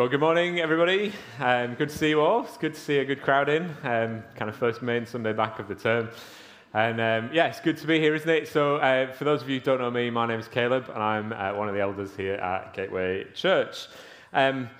Well, good morning, everybody. Um, good to see you all. It's good to see a good crowd in. Um, kind of first main Sunday back of the term. And um, yeah, it's good to be here, isn't it? So, uh, for those of you who don't know me, my name is Caleb, and I'm uh, one of the elders here at Gateway Church. Um,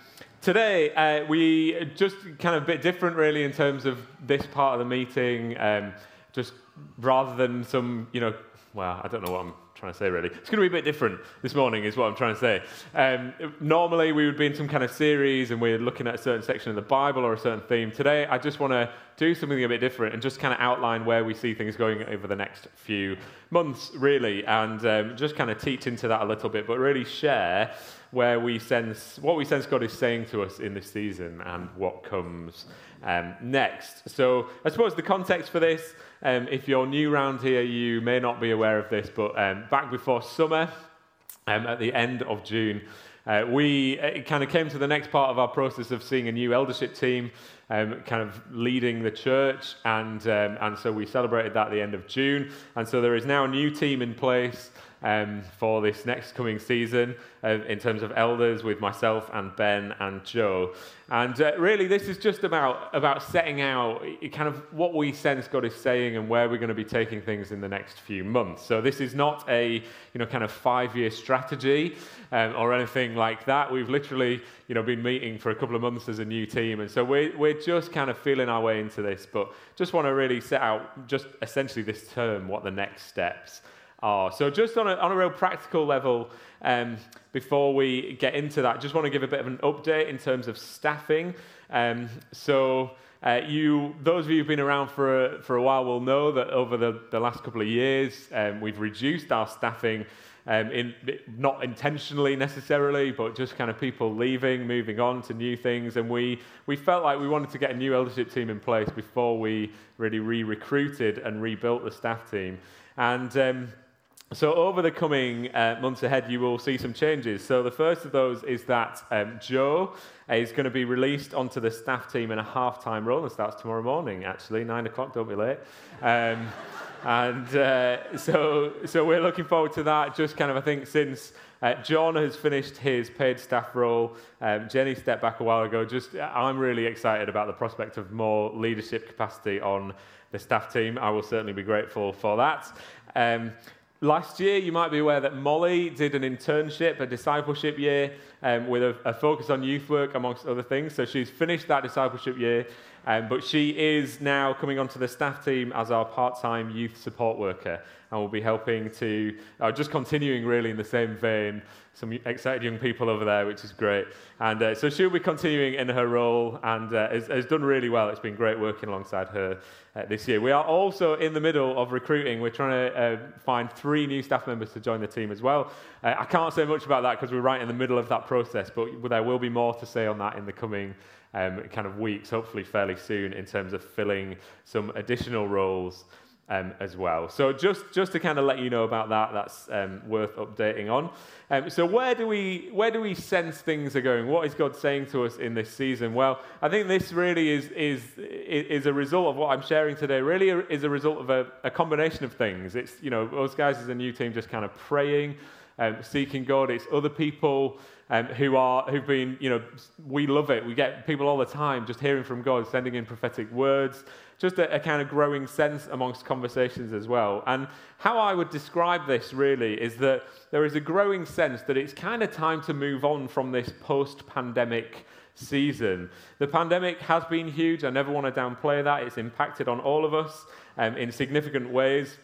today, uh, we just kind of a bit different, really, in terms of this part of the meeting. Um, just rather than some, you know, well, I don't know what I'm trying to say really. It's going to be a bit different this morning, is what I'm trying to say. Um, normally, we would be in some kind of series and we're looking at a certain section of the Bible or a certain theme. Today, I just want to do something a bit different and just kind of outline where we see things going over the next few months, really, and um, just kind of teach into that a little bit, but really share where we sense what we sense God is saying to us in this season and what comes um, next. So, I suppose the context for this. Um, if you're new around here, you may not be aware of this, but um, back before summer, um, at the end of June, uh, we kind of came to the next part of our process of seeing a new eldership team um, kind of leading the church, and, um, and so we celebrated that at the end of June. And so there is now a new team in place um, for this next coming season uh, in terms of elders with myself and Ben and Joe. And uh, really, this is just about, about setting out kind of what we sense God is saying and where we're going to be taking things in the next few months. So this is not a you know kind of five-year strategy um, or anything like that. We've literally you know been meeting for a couple of months as a new team, and so we're we're just kind of feeling our way into this. But just want to really set out just essentially this term what the next steps are. So, just on a, on a real practical level, um, before we get into that, just want to give a bit of an update in terms of staffing. Um, so, uh, you, those of you who've been around for a, for a while will know that over the, the last couple of years, um, we've reduced our staffing. Um, in, not intentionally necessarily, but just kind of people leaving, moving on to new things. And we, we felt like we wanted to get a new eldership team in place before we really re recruited and rebuilt the staff team. And um, so, over the coming uh, months ahead, you will see some changes. So, the first of those is that um, Joe is going to be released onto the staff team in a half time role and starts tomorrow morning, actually, nine o'clock, don't be late. Um, and uh, so, so, we're looking forward to that. Just kind of, I think, since uh, John has finished his paid staff role, um, Jenny stepped back a while ago. Just, I'm really excited about the prospect of more leadership capacity on the staff team. I will certainly be grateful for that. Last year, you might be aware that Molly did an internship, a discipleship year, um, with a, a, focus on youth work, amongst other things. So she's finished that discipleship year, um, but she is now coming onto the staff team as our part time youth support worker and will be helping to, uh, just continuing really in the same vein, some excited young people over there, which is great. And uh, so she'll be continuing in her role and uh, has, has, done really well. It's been great working alongside her uh, this year. We are also in the middle of recruiting. We're trying to uh, find three new staff members to join the team as well. Uh, I can't say much about that because we're right in the middle of that process, but there will be more to say on that in the coming um, kind of weeks, hopefully fairly soon, in terms of filling some additional roles um, as well. So just, just to kind of let you know about that, that's um, worth updating on. Um, so where do we where do we sense things are going? What is God saying to us in this season? Well, I think this really is is is a result of what I'm sharing today. Really is a result of a, a combination of things. It's you know us guys as a new team just kind of praying um, seeking God. It's other people um, who are who've been, you know, we love it. We get people all the time just hearing from God, sending in prophetic words. Just a, a kind of growing sense amongst conversations as well. And how I would describe this really is that there is a growing sense that it's kind of time to move on from this post-pandemic season. The pandemic has been huge. I never want to downplay that. It's impacted on all of us um, in significant ways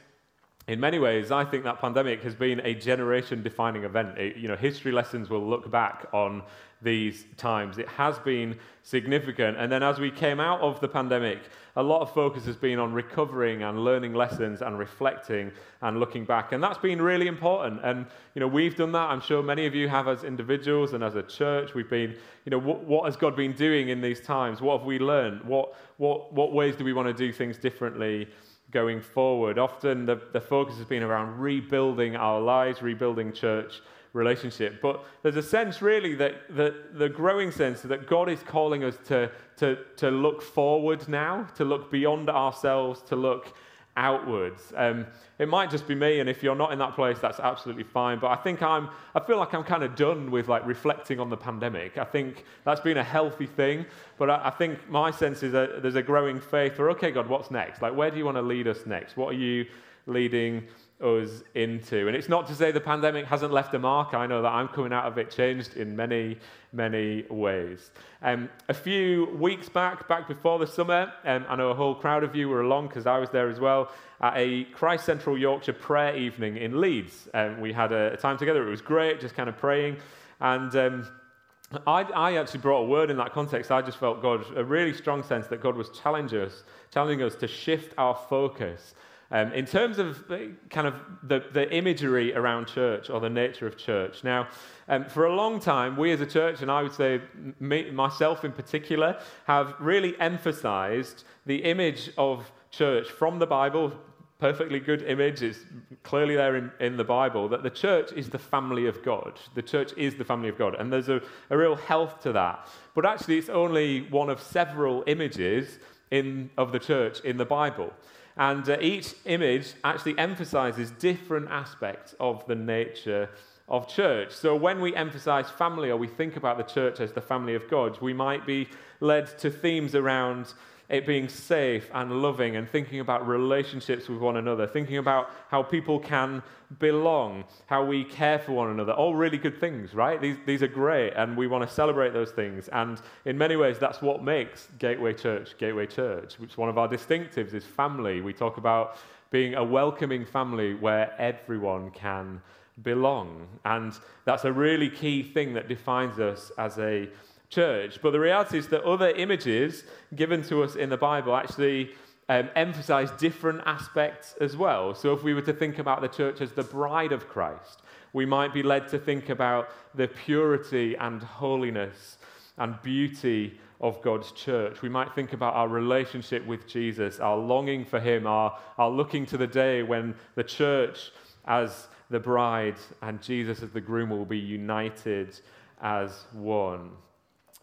in many ways, I think that pandemic has been a generation defining event. It, you know, history lessons will look back on these times. It has been significant. And then as we came out of the pandemic, a lot of focus has been on recovering and learning lessons and reflecting and looking back. And that's been really important. And, you know, we've done that. I'm sure many of you have as individuals and as a church. We've been, you know, what, what has God been doing in these times? What have we learned? What, what, what ways do we want to do things differently? Going forward. Often the, the focus has been around rebuilding our lives, rebuilding church relationship. But there's a sense, really, that, that the growing sense that God is calling us to, to, to look forward now, to look beyond ourselves, to look outwards. Um, it might just be me, and if you're not in that place, that's absolutely fine. But I think I'm, I feel like I'm kind of done with like reflecting on the pandemic. I think that's been a healthy thing, but I, I think my sense is that there's a growing faith for, okay, God, what's next? Like, where do you want to lead us next? What are you leading us into. And it's not to say the pandemic hasn't left a mark. I know that I'm coming out of it changed in many, many ways. Um, a few weeks back, back before the summer, um, I know a whole crowd of you were along because I was there as well at a Christ Central Yorkshire prayer evening in Leeds. Um, we had a, a, time together. It was great, just kind of praying. And um, I, I, actually brought a word in that context. I just felt God, a really strong sense that God was challenging us, challenging us to shift our focus um, in terms of kind of the, the imagery around church or the nature of church. Now, um, for a long time, we as a church, and I would say me, myself in particular, have really emphasized the image of church from the Bible. Perfectly good image is clearly there in, in the Bible that the church is the family of God. The church is the family of God, and there's a, a real health to that. But actually, it's only one of several images in, of the church in the Bible. And uh, each image actually emphasizes different aspects of the nature of church. So when we emphasize family or we think about the church as the family of God, we might be led to themes around it being safe and loving and thinking about relationships with one another, thinking about how people can belong, how we care for one another. All really good things, right? These, these are great, and we want to celebrate those things. And in many ways, that's what makes Gateway Church Gateway Church, which one of our distinctives is family. We talk about being a welcoming family where everyone can belong. And that's a really key thing that defines us as a church. But the reality is that other images given to us in the Bible actually um, emphasize different aspects as well. So if we were to think about the church as the bride of Christ, we might be led to think about the purity and holiness and beauty of God's church. We might think about our relationship with Jesus, our longing for Him, our, our looking to the day when the church, as the bride, and Jesus as the groom, will be united as one.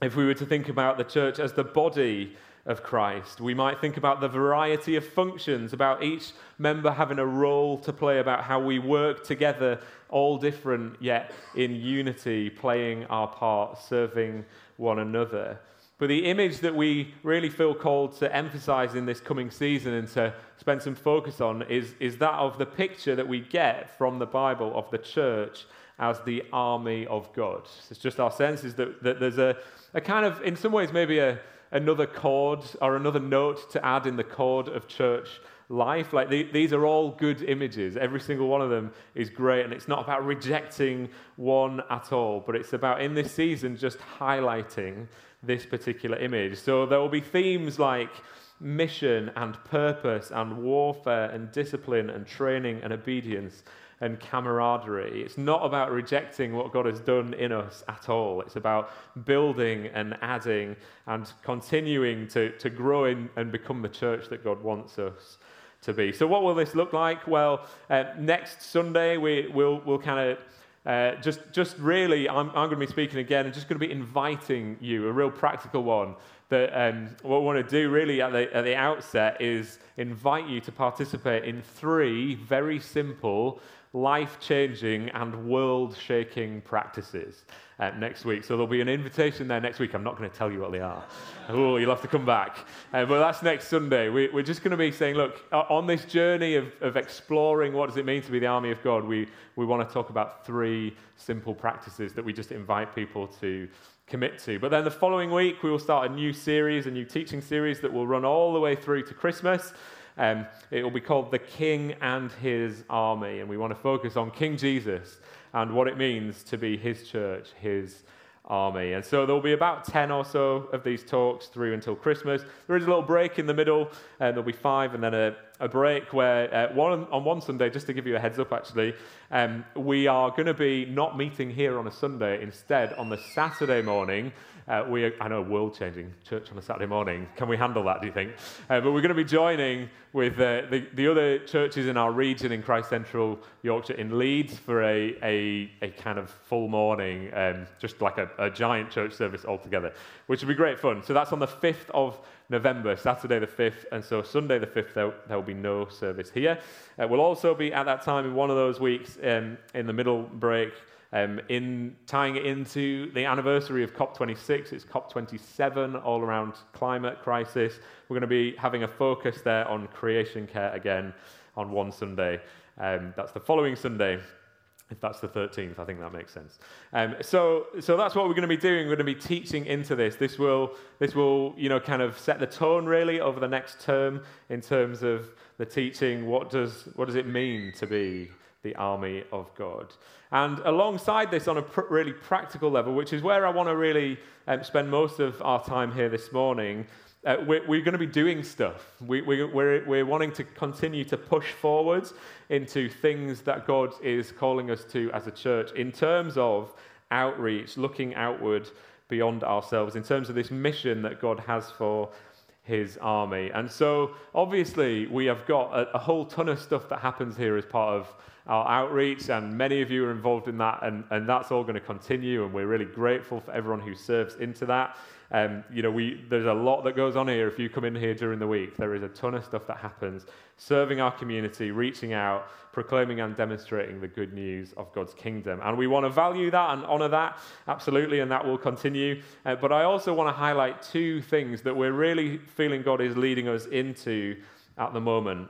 If we were to think about the church as the body of Christ, we might think about the variety of functions, about each member having a role to play, about how we work together, all different, yet in unity, playing our part, serving one another. But the image that we really feel called to emphasize in this coming season and to spend some focus on is, is that of the picture that we get from the Bible of the church as the army of God. It's just our sense is that, that there's a, a kind of, in some ways, maybe a, another chord or another note to add in the chord of church life. Like the, these are all good images. Every single one of them is great. And it's not about rejecting one at all, but it's about in this season just highlighting this particular image. So there will be themes like mission and purpose and warfare and discipline and training and obedience and camaraderie. It's not about rejecting what God has done in us at all. It's about building and adding and continuing to, to grow in and become the church that God wants us to be. So, what will this look like? Well, uh, next Sunday, we, we'll, we'll kind of uh, just, just really, I'm, I'm going to be speaking again and just going to be inviting you, a real practical one, that um, what we want to do really at the, at the outset is invite you to participate in three very simple life changing and world shaking practices uh, next week. So there'll be an invitation there next week. I'm not going to tell you what they are. oh, you'll have to come back. Uh, but that's next Sunday. We, are just going to be saying, look, on this journey of, of exploring what does it mean to be the army of God, we, we want to talk about three simple practices that we just invite people to commit to. But then the following week, we will start a new series, a new teaching series that will run all the way through to Christmas. Um, it will be called The King and His Army, and we want to focus on King Jesus and what it means to be His church, His army. And so there will be about 10 or so of these talks through until Christmas. There is a little break in the middle, and there'll be five, and then a, a break where uh, one, on one Sunday, just to give you a heads up actually, um, we are going to be not meeting here on a Sunday. Instead, on the Saturday morning, uh, we are, I know, a world changing church on a Saturday morning. Can we handle that, do you think? Uh, but we're going to be joining with uh, the, the other churches in our region in Christ Central Yorkshire in Leeds for a, a, a kind of full morning, um, just like a, a giant church service altogether, which will be great fun. So that's on the 5th of November, Saturday the 5th, and so Sunday the 5th, there, will will be no service here. Uh, we'll also be at that time in one of those weeks um, in the middle break. Um, in tying it into the anniversary of COP26, it's COP27, all around climate crisis. We're going to be having a focus there on creation care again on one Sunday. Um, that's the following Sunday, if that's the 13th, I think that makes sense. Um, so, so that's what we're going to be doing. We're going to be teaching into this. This will, this will, you know, kind of set the tone really over the next term in terms of the teaching. What does, what does it mean to be the army of God? And alongside this, on a pr- really practical level, which is where I want to really um, spend most of our time here this morning, uh, we're, we're, going to be doing stuff. We, we, we're, we're wanting to continue to push forwards into things that God is calling us to as a church in terms of outreach, looking outward beyond ourselves, in terms of this mission that God has for his army. And so, obviously, we have got a, a whole ton of stuff that happens here as part of our outreach, and many of you are involved in that, and, and that's all going to continue, and we're really grateful for everyone who serves into that. Um, you know, we, there's a lot that goes on here if you come in here during the week. There is a ton of stuff that happens, serving our community, reaching out, proclaiming and demonstrating the good news of God's kingdom. And we want to value that and honor that, absolutely, and that will continue. Uh, but I also want to highlight two things that we're really feeling God is leading us into at the moment.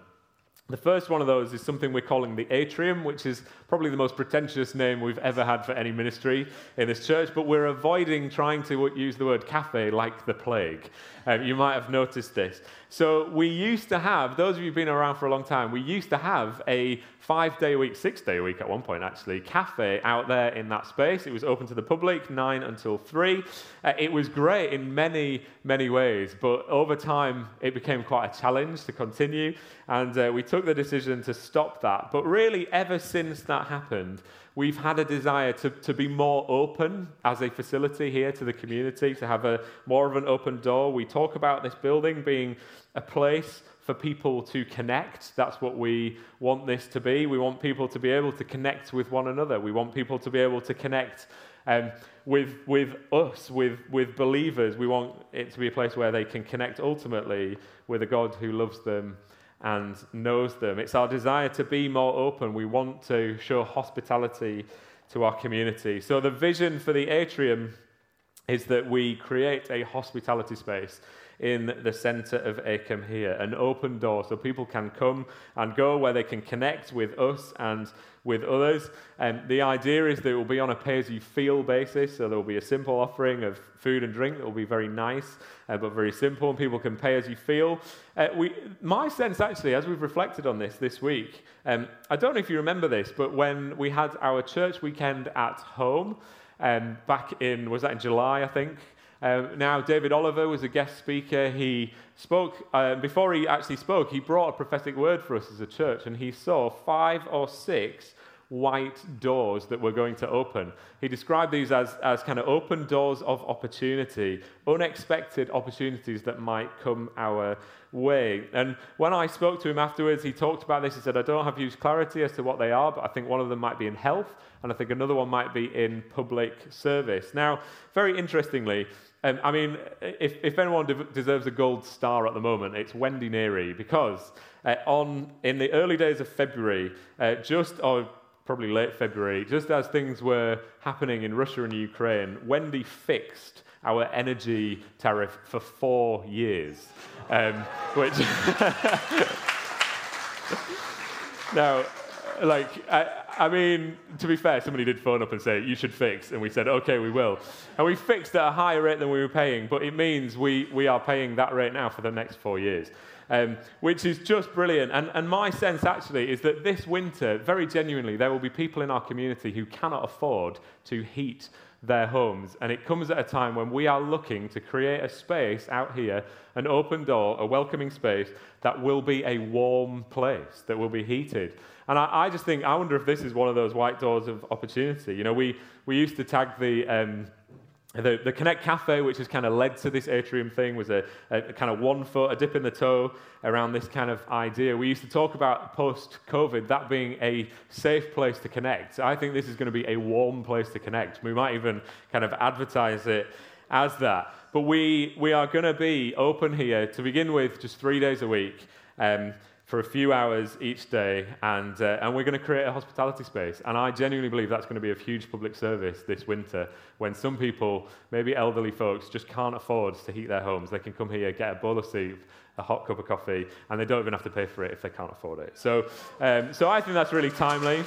The first one of those is something we're calling the atrium, which is probably the most pretentious name we've ever had for any ministry in this church, but we're avoiding trying to use the word cafe like the plague. Um, you might have noticed this. So, we used to have, those of you who've been around for a long time, we used to have a five day a week, six day a week at one point actually, cafe out there in that space. It was open to the public, nine until three. Uh, it was great in many, many ways, but over time it became quite a challenge to continue, and uh, we took the decision to stop that. But really, ever since that happened, we've had a desire to, to be more open as a facility here to the community, to have a more of an open door. We talk about this building being a place for people to connect. That's what we want this to be. We want people to be able to connect with one another. We want people to be able to connect um, with, with us, with, with believers. We want it to be a place where they can connect ultimately with a God who loves them and knows them. It's our desire to be more open. We want to show hospitality to our community. So, the vision for the atrium is that we create a hospitality space in the center of Acomb here, an open door so people can come and go where they can connect with us and with others. And the idea is that it will be on a pay as you feel basis, so there will be a simple offering of food and drink that will be very nice, uh, but very simple, and people can pay as you feel. Uh, we, my sense, actually, as we've reflected on this this week, um, I don't know if you remember this, but when we had our church weekend at home, um, back in, was that in July, I think? Um, now, David Oliver was a guest speaker. He spoke, uh, before he actually spoke, he brought a prophetic word for us as a church, and he saw five or six white doors that were going to open. He described these as, as kind of open doors of opportunity, unexpected opportunities that might come our way. And when I spoke to him afterwards, he talked about this. He said, I don't have huge clarity as to what they are, but I think one of them might be in health, and I think another one might be in public service. Now, very interestingly, um, I mean, if, if anyone de- deserves a gold star at the moment, it's Wendy Neary because uh, on in the early days of February, uh, just or probably late February, just as things were happening in Russia and Ukraine, Wendy fixed our energy tariff for four years, um, which now like, I, I, mean, to be fair, somebody did phone up and say, you should fix. And we said, okay, we will. And we fixed at a higher rate than we were paying, but it means we, we are paying that rate now for the next four years, um, which is just brilliant. And, and my sense actually is that this winter, very genuinely, there will be people in our community who cannot afford to heat their homes. And it comes at a time when we are looking to create a space out here, an open door, a welcoming space that will be a warm place, that will be heated. And I, I, just think, I wonder if this is one of those white doors of opportunity. You know, we, we used to tag the, um, the, the, Connect Cafe, which has kind of led to this atrium thing, was a, a, kind of one foot, a dip in the toe around this kind of idea. We used to talk about post COVID that being a safe place to connect. I think this is going to be a warm place to connect. We might even kind of advertise it as that. But we, we are going to be open here to begin with just three days a week. Um, for a few hours each day, and, uh, and we're going to create a hospitality space. And I genuinely believe that's going to be a huge public service this winter when some people, maybe elderly folks, just can't afford to heat their homes. They can come here, get a bowl of soup, a hot cup of coffee, and they don't even have to pay for it if they can't afford it. So, um, so I think that's really timely.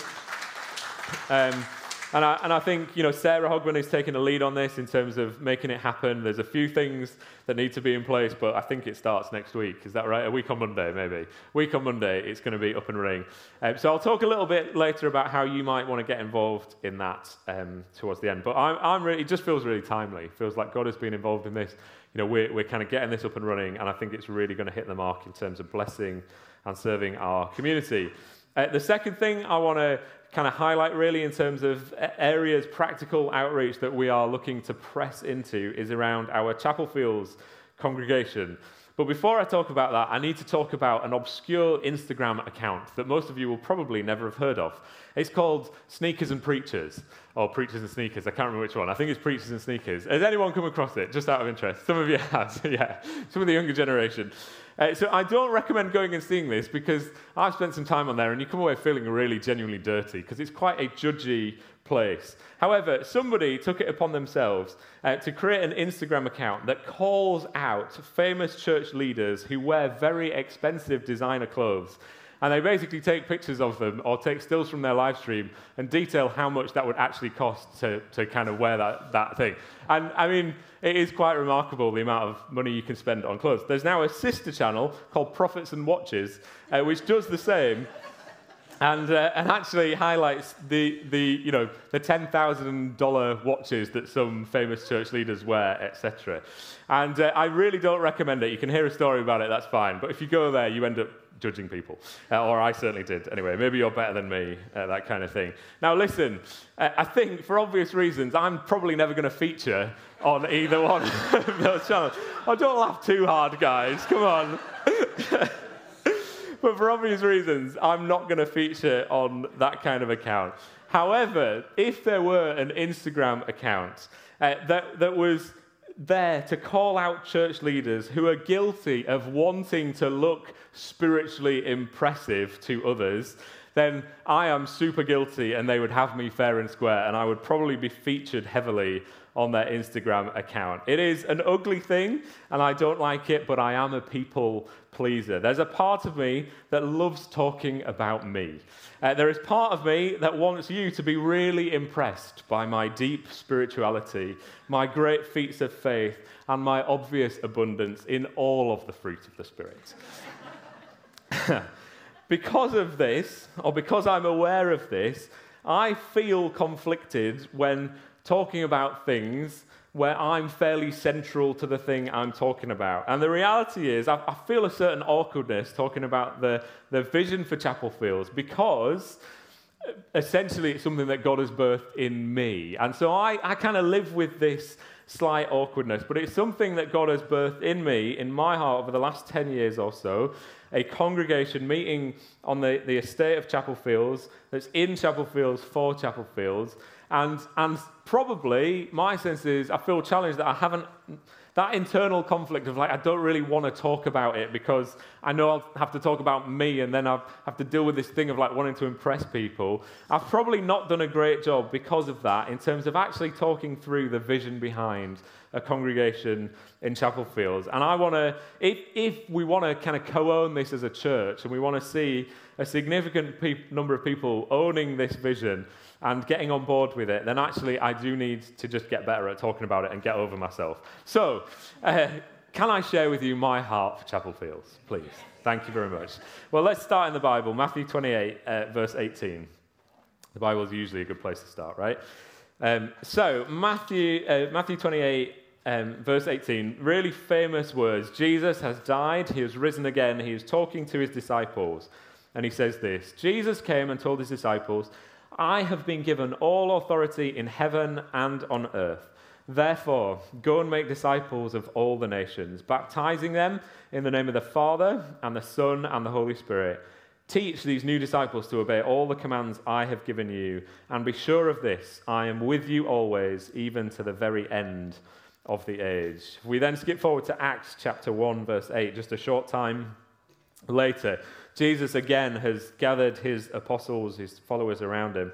Um, and I, and I think, you know, Sarah Hogman is taking the lead on this in terms of making it happen. There's a few things that need to be in place, but I think it starts next week. Is that right? A week on Monday, maybe. Week on Monday, it's going to be up and running. Um, so I'll talk a little bit later about how you might want to get involved in that um, towards the end. But I'm, I'm really, it just feels really timely. It feels like God has been involved in this. You know, we're, we're kind of getting this up and running, and I think it's really going to hit the mark in terms of blessing and serving our community. Uh, the second thing I want to kind of highlight really in terms of areas, practical outreach that we are looking to press into is around our Chapel Fields congregation. But before I talk about that, I need to talk about an obscure Instagram account that most of you will probably never have heard of. It's called Sneakers and Preachers, or Preachers and Sneakers. I can't remember which one. I think it's Preachers and Sneakers. Has anyone come across it, just out of interest? Some of you have, yeah. Some of the younger generation. Uh, so I don't recommend going and seeing this because I've spent some time on there and you come away feeling really genuinely dirty because it's quite a judgy place. However, somebody took it upon themselves uh, to create an Instagram account that calls out famous church leaders who wear very expensive designer clothes and they basically take pictures of them or take stills from their live stream and detail how much that would actually cost to, to kind of wear that, that thing. And I mean, it is quite remarkable the amount of money you can spend on clothes. There's now a sister channel called Prophets and Watches, uh, which does the same. And, uh, and actually highlights the, the, you know, the $10,000 watches that some famous church leaders wear, etc. And uh, I really don't recommend it. You can hear a story about it, that's fine. But if you go there, you end up judging people. Uh, or I certainly did. Anyway, maybe you're better than me, uh, that kind of thing. Now, listen, uh, I think for obvious reasons, I'm probably never going to feature on either one of those channels. Oh, don't laugh too hard, guys. Come on. but for obvious reasons, I'm not going to feature on that kind of account. However, if there were an Instagram account uh, that, that was there to call out church leaders who are guilty of wanting to look spiritually impressive to others, then I am super guilty and they would have me fair and square, and I would probably be featured heavily on their Instagram account. It is an ugly thing, and I don't like it, but I am a people pleaser. There's a part of me that loves talking about me. Uh, there is part of me that wants you to be really impressed by my deep spirituality, my great feats of faith, and my obvious abundance in all of the fruit of the Spirit. because of this, or because I'm aware of this, I feel conflicted when talking about things where I'm fairly central to the thing I'm talking about. And the reality is, I, I, feel a certain awkwardness talking about the, the vision for Chapel Fields because uh, essentially it's something that God has birthed in me. And so I, I kind of live with this slight awkwardness, but it's something that God has birthed in me, in my heart, over the last 10 years or so. A congregation meeting on the, the estate of Chapel Fields that's in Chapel Fields for Chapel Fields and, and probably my sense is I feel challenged that I haven't, that internal conflict of like, I don't really want to talk about it because I know I'll have to talk about me and then I have to deal with this thing of like wanting to impress people. I've probably not done a great job because of that in terms of actually talking through the vision behind a congregation in Chapel Fields. And I want to, if, if we want to kind of co own this as a church and we want to see a significant pe- number of people owning this vision, and getting on board with it, then actually I do need to just get better at talking about it and get over myself. So, uh, can I share with you my heart for Chapel Fields, please? Thank you very much. Well, let's start in the Bible, Matthew 28, uh, verse 18. The Bible is usually a good place to start, right? Um, so, Matthew, uh, Matthew 28, um, verse 18, really famous words. Jesus has died, he has risen again, he is talking to his disciples, and he says this Jesus came and told his disciples, I have been given all authority in heaven and on earth. Therefore, go and make disciples of all the nations, baptizing them in the name of the Father and the Son and the Holy Spirit. Teach these new disciples to obey all the commands I have given you, and be sure of this I am with you always, even to the very end of the age. We then skip forward to Acts chapter 1, verse 8, just a short time later. Jesus again has gathered his apostles, his followers around him,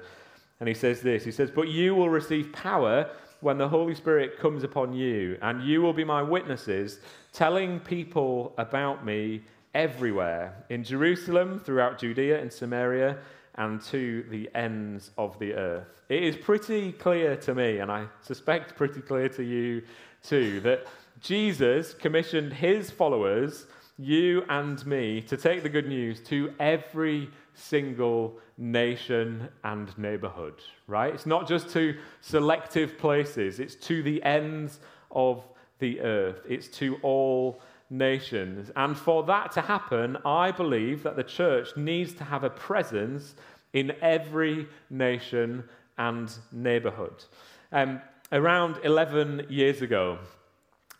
and he says this He says, But you will receive power when the Holy Spirit comes upon you, and you will be my witnesses, telling people about me everywhere in Jerusalem, throughout Judea and Samaria, and to the ends of the earth. It is pretty clear to me, and I suspect pretty clear to you too, that Jesus commissioned his followers, you and me, to take the good news to every single nation and neighborhood, right? It's not just to selective places, it's to the ends of the earth, it's to all nations. And for that to happen, I believe that the church needs to have a presence in every nation and neighborhood. Um, around 11 years ago,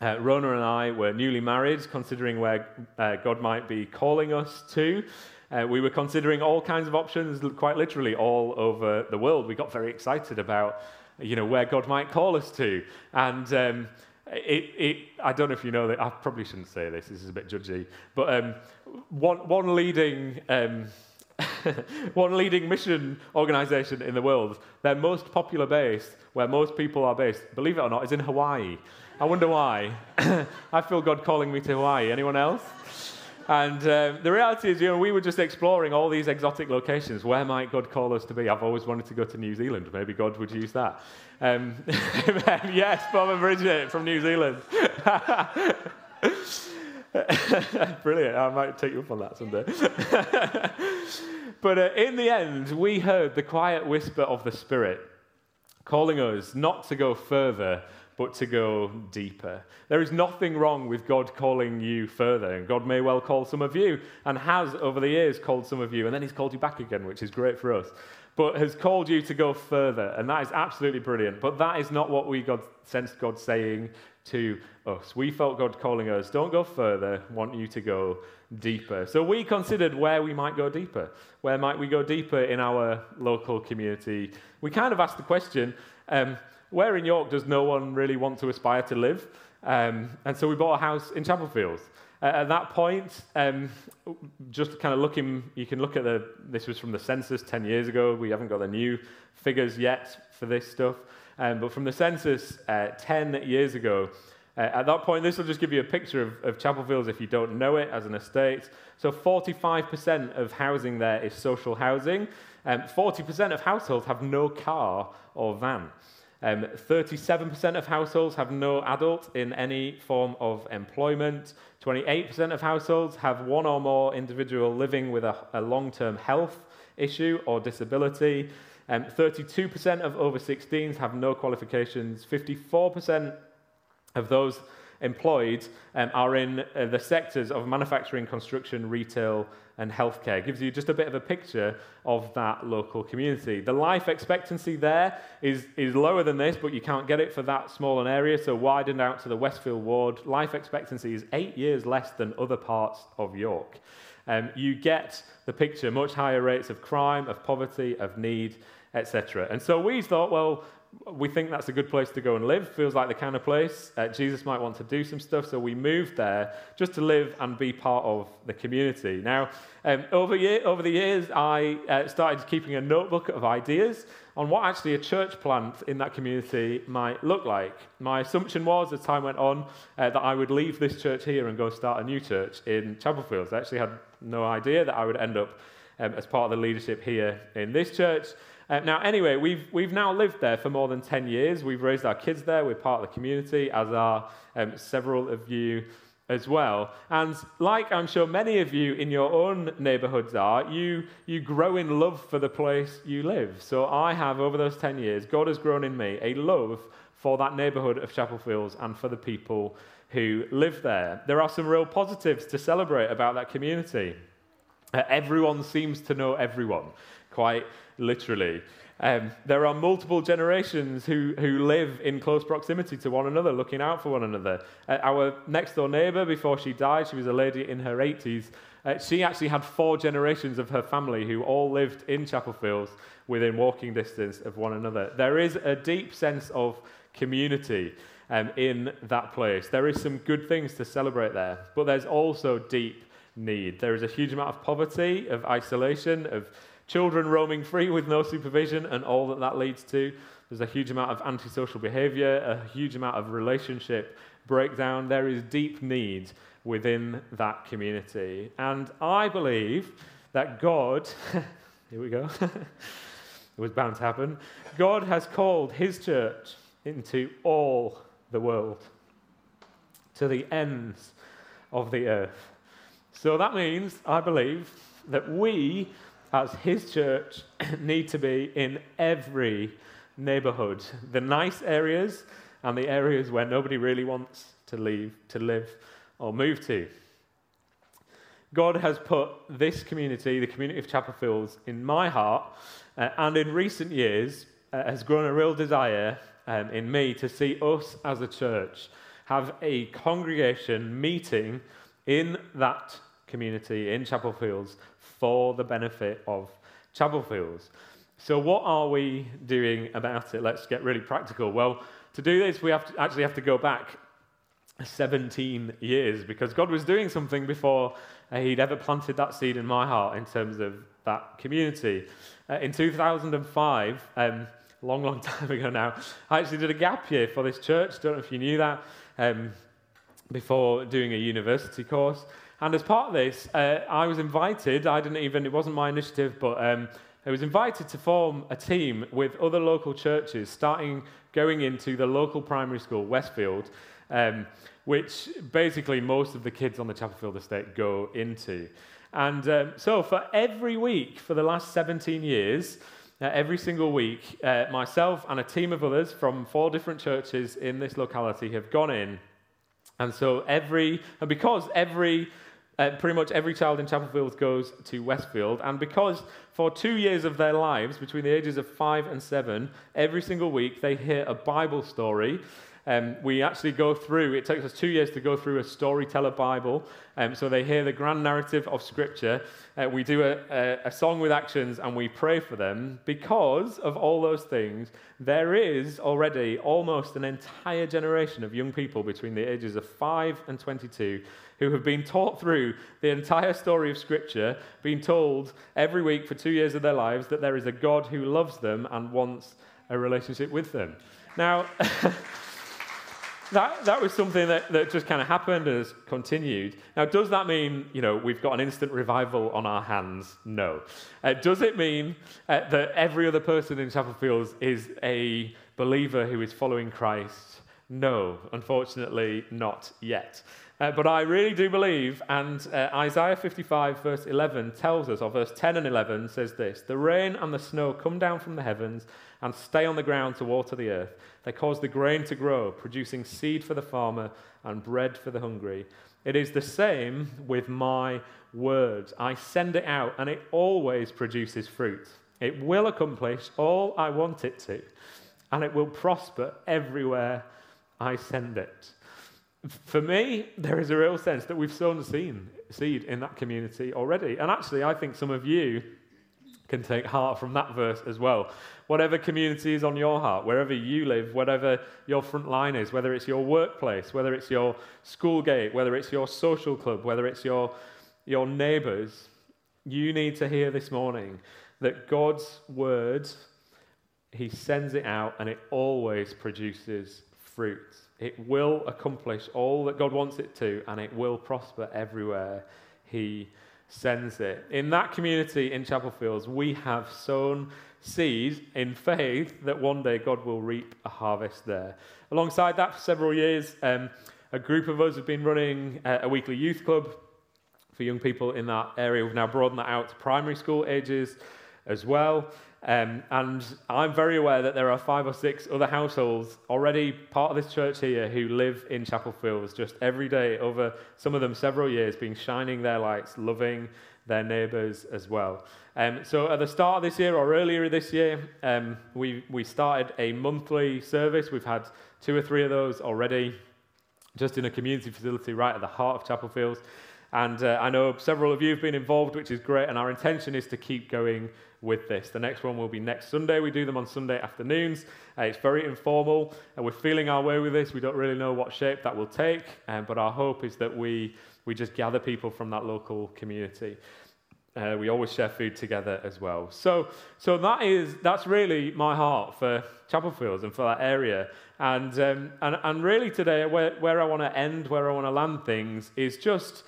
uh, Rona and I were newly married, considering where uh, God might be calling us to. Uh, we were considering all kinds of options, quite literally all over the world. We got very excited about, you know, where God might call us to. And um, it, it, I don't know if you know that, I probably shouldn't say this, this is a bit judgy, but um, one, one leading. Um, one leading mission organization in the world, their most popular base, where most people are based, believe it or not, is in Hawaii. I wonder why. I feel God calling me to Hawaii. Anyone else? And uh, the reality is, you know, we were just exploring all these exotic locations. Where might God call us to be? I've always wanted to go to New Zealand. Maybe God would use that. Um, yes, Bob and Bridget from New Zealand. Brilliant. I might take you up on that someday. but uh, in the end, we heard the quiet whisper of the Spirit calling us not to go further, but to go deeper. There is nothing wrong with God calling you further, and God may well call some of you, and has over the years called some of you, and then He's called you back again, which is great for us, but has called you to go further, and that is absolutely brilliant. But that is not what we God, sensed God saying to us. We felt God calling us, don't go further, want you to go deeper. So we considered where we might go deeper. Where might we go deeper in our local community? We kind of asked the question, um, where in York does no one really want to aspire to live? Um, and so we bought a house in Chapel Fields. Uh, at that point, um, just kind of looking, you can look at the, this was from the census 10 years ago. We haven't got the new figures yet for this stuff. Um, but from the census uh, 10 years ago, uh, at that point, this will just give you a picture of, of Chapel Fields if you don't know it as an estate. So 45% of housing there is social housing. Um, 40% of households have no car or van. Um, 37% of households have no adult in any form of employment. 28% of households have one or more individual living with a, a long term health issue or disability. Um, 32% of over 16s have no qualifications. 54% of those employed um, are in uh, the sectors of manufacturing, construction, retail, and healthcare. It gives you just a bit of a picture of that local community. The life expectancy there is, is lower than this, but you can't get it for that small an area, so widened out to the Westfield ward. Life expectancy is eight years less than other parts of York. Um, you get the picture much higher rates of crime, of poverty, of need, etc. And so we thought, well, we think that's a good place to go and live. Feels like the kind of place uh, Jesus might want to do some stuff. So we moved there just to live and be part of the community. Now, um, over, year, over the years, I uh, started keeping a notebook of ideas on what actually a church plant in that community might look like. My assumption was, as time went on, uh, that I would leave this church here and go start a new church in Chapel Fields. I actually had no idea that I would end up um, as part of the leadership here in this church. Uh, now, anyway, we've, we've now lived there for more than 10 years. We've raised our kids there. We're part of the community, as are um, several of you as well. And like I'm sure many of you in your own neighborhoods are, you, you grow in love for the place you live. So I have, over those 10 years, God has grown in me a love for that neighborhood of Chapel Fields and for the people who live there. There are some real positives to celebrate about that community. Uh, everyone seems to know everyone, quite literally. Um, there are multiple generations who, who live in close proximity to one another, looking out for one another. Uh, our next door neighbor, before she died, she was a lady in her 80s. Uh, she actually had four generations of her family who all lived in Chapel Fields within walking distance of one another. There is a deep sense of community um, in that place. There is some good things to celebrate there, but there's also deep need. There is a huge amount of poverty, of isolation, of children roaming free with no supervision, and all that that leads to. There's a huge amount of antisocial behavior, a huge amount of relationship breakdown. There is deep need within that community. And I believe that God, here we go, it was bound to happen, God has called his church into all the world, to the ends of the earth. So that means, I believe, that we as his church need to be in every neighborhood. The nice areas and the areas where nobody really wants to leave to live or move to. God has put this community the community of chapel fields in my heart uh, and in recent years uh, has grown a real desire um, in me to see us as a church have a congregation meeting in that community in chapel fields for the benefit of chapel fields so, what are we doing about it? Let's get really practical. Well, to do this, we have to actually have to go back 17 years because God was doing something before uh, He'd ever planted that seed in my heart in terms of that community. Uh, in 2005, um, long, long time ago now, I actually did a gap year for this church. Don't know if you knew that. Um, before doing a university course. And as part of this, uh, I was invited, I didn't even, it wasn't my initiative, but um, I was invited to form a team with other local churches, starting going into the local primary school, Westfield, um, which basically most of the kids on the Chapelfield estate go into. And um, so, for every week for the last 17 years, uh, every single week, uh, myself and a team of others from four different churches in this locality have gone in. And so, every, and because every uh, pretty much every child in Chapelfield goes to Westfield, and because for two years of their lives, between the ages of five and seven, every single week they hear a Bible story. Um, we actually go through, it takes us two years to go through a storyteller Bible. Um, so they hear the grand narrative of Scripture. Uh, we do a, a, a song with actions and we pray for them. Because of all those things, there is already almost an entire generation of young people between the ages of 5 and 22 who have been taught through the entire story of Scripture, being told every week for two years of their lives that there is a God who loves them and wants a relationship with them. Now, that, that was something that, that just kind of happened and has continued. Now, does that mean, you know, we've got an instant revival on our hands? No. Uh, does it mean uh, that every other person in Chapel Fields is a believer who is following Christ? No, unfortunately, not yet. Uh, but I really do believe, and uh, Isaiah 55, verse 11, tells us, or verse 10 and 11 says this The rain and the snow come down from the heavens and stay on the ground to water the earth. They cause the grain to grow, producing seed for the farmer and bread for the hungry. It is the same with my words. I send it out, and it always produces fruit. It will accomplish all I want it to, and it will prosper everywhere I send it for me, there is a real sense that we've sown a seed in that community already. And actually, I think some of you can take heart from that verse as well. Whatever community is on your heart, wherever you live, whatever your front line is, whether it's your workplace, whether it's your school gate, whether it's your social club, whether it's your, your neighbors, you need to hear this morning that God's word, He sends it out and it always produces fruit. It will accomplish all that God wants it to, and it will prosper everywhere He sends it. In that community in Chapel Fields, we have sown seeds in faith that one day God will reap a harvest there. Alongside that, for several years, um, a group of us have been running a weekly youth club for young people in that area. We've now broadened that out to primary school ages as well. Um, and I'm very aware that there are five or six other households already part of this church here who live in Chapel Fields just every day over some of them several years, being shining their lights, loving their neighbours as well. Um, so at the start of this year or earlier this year, um, we, we started a monthly service. We've had two or three of those already, just in a community facility right at the heart of Chapel Fields. And uh, I know several of you have been involved, which is great, and our intention is to keep going with this. The next one will be next Sunday. We do them on Sunday afternoons. Uh, it's very informal, and we're feeling our way with this. We don't really know what shape that will take, um, but our hope is that we, we just gather people from that local community. Uh, we always share food together as well. So, so that is that's really my heart for Chapel Fields and for that area. And um, and and really today, where where I want to end, where I want to land things, is just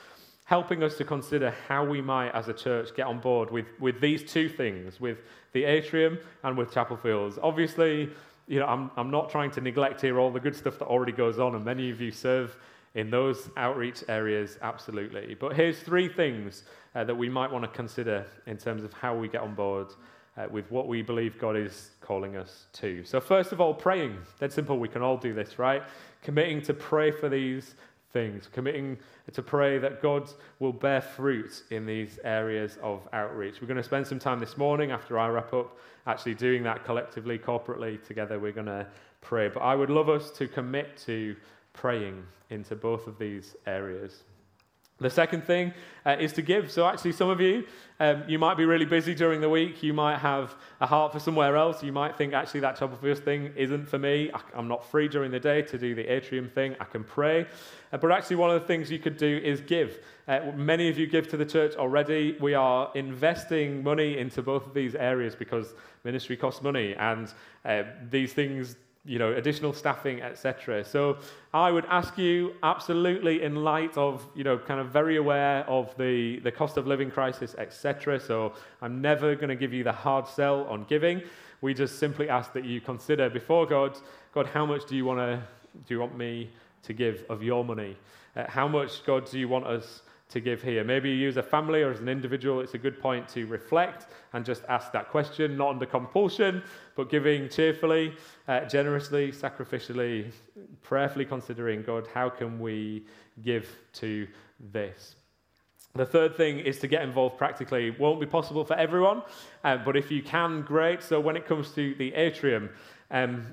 helping us to consider how we might, as a church, get on board with with these two things, with the atrium and with Chapel Fields. Obviously, you know, I'm I'm not trying to neglect here all the good stuff that already goes on, and many of you serve in those outreach areas, absolutely. But here's three things uh, that we might want to consider in terms of how we get on board uh, with what we believe God is calling us to. So, first of all, praying. That's simple. We can all do this, right? Committing to pray for these things, committing to pray that God will bear fruit in these areas of outreach. We're going to spend some time this morning after I wrap up actually doing that collectively, corporately, together. We're going to pray. But I would love us to commit to praying into both of these areas. The second thing uh, is to give. So, actually, some of you, um, you might be really busy during the week. You might have a heart for somewhere else. You might think, actually, that Chapel Fields thing isn't for me. I, am not free during the day to do the atrium thing. I can pray. Uh, but actually, one of the things you could do is give. Uh, many of you give to the church already. We are investing money into both of these areas because ministry costs money. And uh, these things you know, additional staffing, etc. So I would ask you, absolutely, in light of, you know, kind of very aware of the, the cost of living crisis, etc. So I'm never going to give you the hard sell on giving. We just simply ask that you consider before God, God, how much do you want to, do you want me to give of your money? Uh, how much, God, do you want us to give here. Maybe you as a family or as an individual, it's a good point to reflect and just ask that question, not under compulsion, but giving cheerfully, uh, generously, sacrificially, prayerfully considering God, how can we give to this? The third thing is to get involved practically. It won't be possible for everyone, uh, but if you can, great. So when it comes to the atrium, um,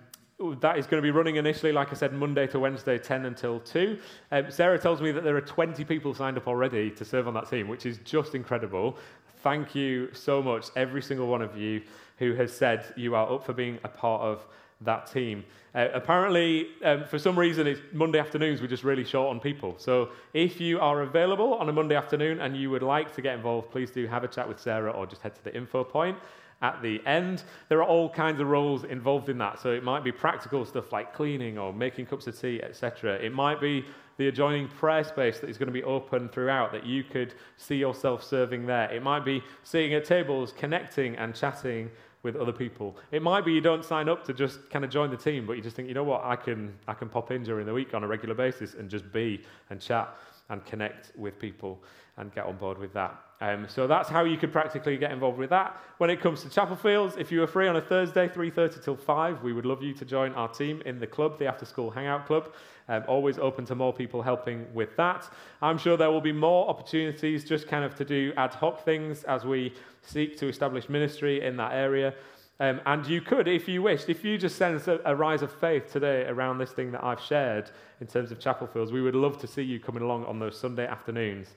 that is going to be running initially, like I said, Monday to Wednesday, 10 until 2. Um, Sarah tells me that there are 20 people signed up already to serve on that team, which is just incredible. Thank you so much, every single one of you who has said you are up for being a part of that team. Uh, apparently, um, for some reason, it's Monday afternoons, we're just really short on people. So if you are available on a Monday afternoon and you would like to get involved, please do have a chat with Sarah or just head to the info point at the end. There are all kinds of roles involved in that. So it might be practical stuff like cleaning or making cups of tea, etc. It might be the adjoining prayer space that is going to be open throughout that you could see yourself serving there. It might be sitting at tables, connecting and chatting with other people. It might be you don't sign up to just kind of join the team, but you just think, you know what, I can I can pop in during the week on a regular basis and just be and chat and connect with people and get on board with that. Um, so that's how you could practically get involved with that. When it comes to Chapel Fields, if you are free on a Thursday, 3.30 till 5, we would love you to join our team in the club, the After School Hangout Club. Um, always open to more people helping with that. I'm sure there will be more opportunities just kind of to do ad hoc things as we seek to establish ministry in that area. Um, and you could, if you wished, if you just sense a, a, rise of faith today around this thing that I've shared in terms of Chapel Fields, we would love to see you coming along on those Sunday afternoons.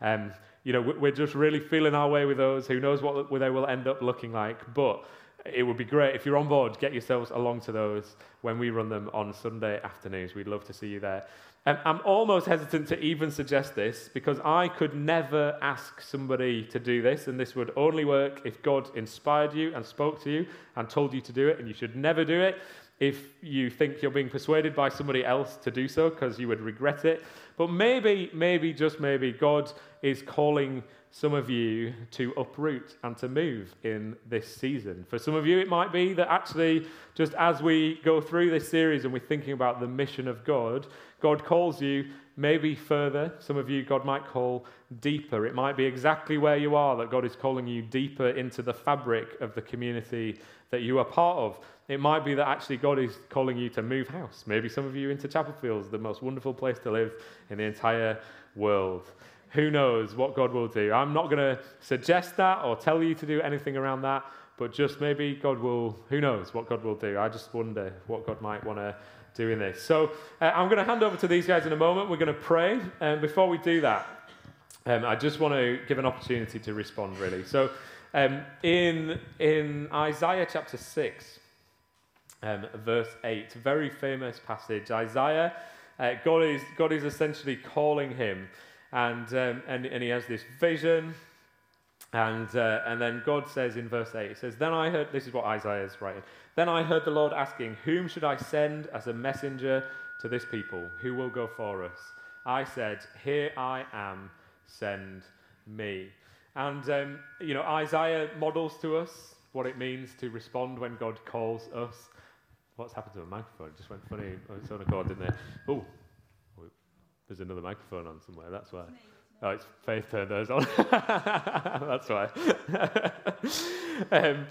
Um, you know, we're just really feeling our way with those. Who knows what they will end up looking like? But it would be great if you're on board, get yourselves along to those when we run them on Sunday afternoons. We'd love to see you there. I'm almost hesitant to even suggest this because I could never ask somebody to do this, and this would only work if God inspired you and spoke to you and told you to do it, and you should never do it if you think you're being persuaded by somebody else to do so because you would regret it. But maybe, maybe, just maybe, God is calling some of you to uproot and to move in this season. For some of you, it might be that actually, just as we go through this series and we're thinking about the mission of God, God calls you maybe further. Some of you, God might call deeper. It might be exactly where you are that God is calling you deeper into the fabric of the community that you are part of. It might be that actually God is calling you to move house. Maybe some of you into Chapel Fields, the most wonderful place to live in the entire world. Who knows what God will do? I'm not going to suggest that or tell you to do anything around that, but just maybe God will, who knows what God will do. I just wonder what God might want to do in this. So uh, I'm going to hand over to these guys in a moment. We're going to pray. And before we do that, um, I just want to give an opportunity to respond, really. So Um, in, in Isaiah chapter 6, um, verse 8, very famous passage, Isaiah, uh, God, is, God is essentially calling him, and, um, and, and he has this vision. And, uh, and then God says in verse 8, He says, Then I heard, this is what Isaiah is writing, Then I heard the Lord asking, Whom should I send as a messenger to this people? Who will go for us? I said, Here I am, send me. And, um, you know, Isaiah models to us what it means to respond when God calls us. What's happened to the microphone? It just went funny on its own accord, didn't it? Oh, there's another microphone on somewhere, that's why. Oh, it's Faith turned those on. that's why. um,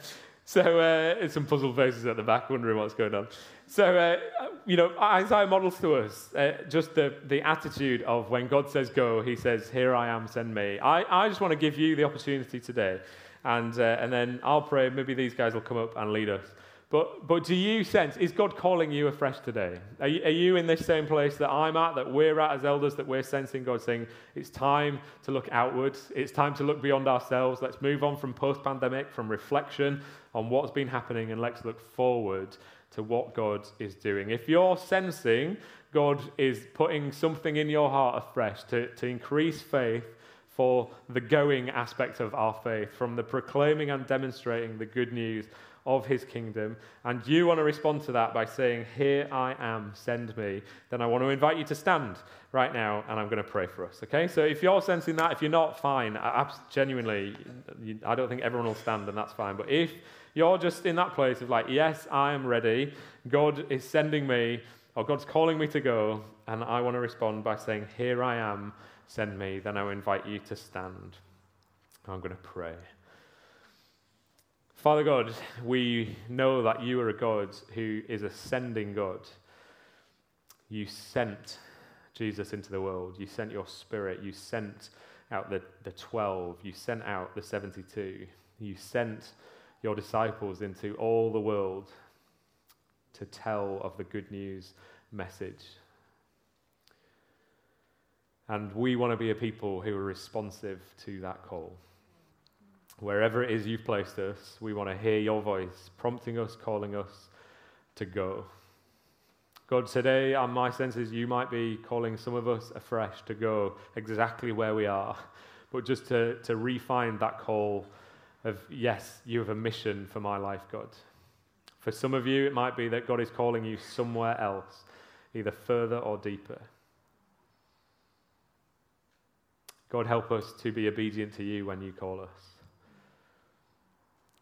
so, uh, some puzzled faces at the back wondering what's going on. So, uh, you know, Isaiah models to us uh, just the, the attitude of when God says go, he says, Here I am, send me. I, I just want to give you the opportunity today. And, uh, and then I'll pray, maybe these guys will come up and lead us. But, but do you sense, is God calling you afresh today? Are you, are you in this same place that I'm at, that we're at as elders, that we're sensing God saying, it's time to look outwards, it's time to look beyond ourselves, let's move on from post pandemic, from reflection on what's been happening, and let's look forward to what God is doing. If you're sensing God is putting something in your heart afresh to, to increase faith, for the going aspect of our faith, from the proclaiming and demonstrating the good news of his kingdom, and you want to respond to that by saying, Here I am, send me, then I want to invite you to stand right now and I'm going to pray for us. Okay? So if you're sensing that, if you're not, fine. I, genuinely, I don't think everyone will stand and that's fine. But if you're just in that place of like, Yes, I am ready, God is sending me, or God's calling me to go, and I want to respond by saying, Here I am, send me, then I will invite you to stand. I'm going to pray. Father God, we know that you are a God who is a sending God. You sent Jesus into the world. You sent your spirit. You sent out the, the 12. You sent out the 72. You sent your disciples into all the world to tell of the good news message. And we want to be a people who are responsive to that call. Wherever it is you've placed us, we want to hear your voice, prompting us, calling us to go. God, today, on my sense is you might be calling some of us afresh to go exactly where we are, but just to, to refine that call of, yes, you have a mission for my life, God. For some of you, it might be that God is calling you somewhere else, either further or deeper. God, help us to be obedient to you when you call us.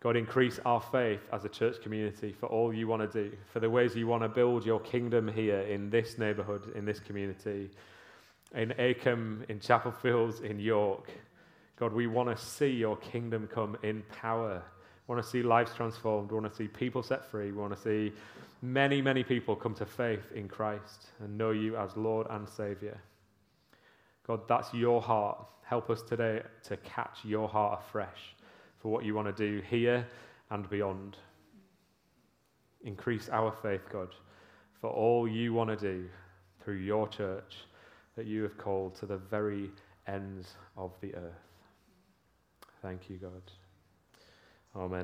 God, increase our faith as a church community for all you want to do, for the ways you want to build your kingdom here in this neighborhood, in this community, in Acomb, in Chapel Fields, in York. God, we want to see your kingdom come in power. We want to see lives transformed. We want to see people set free. We want to see many, many people come to faith in Christ and know you as Lord and Savior. God, that's your heart. Help us today to catch your heart afresh for what you want to do here and beyond. Increase our faith, God, for all you want to do through your church that you have called to the very ends of the earth. Thank you, God. Amen.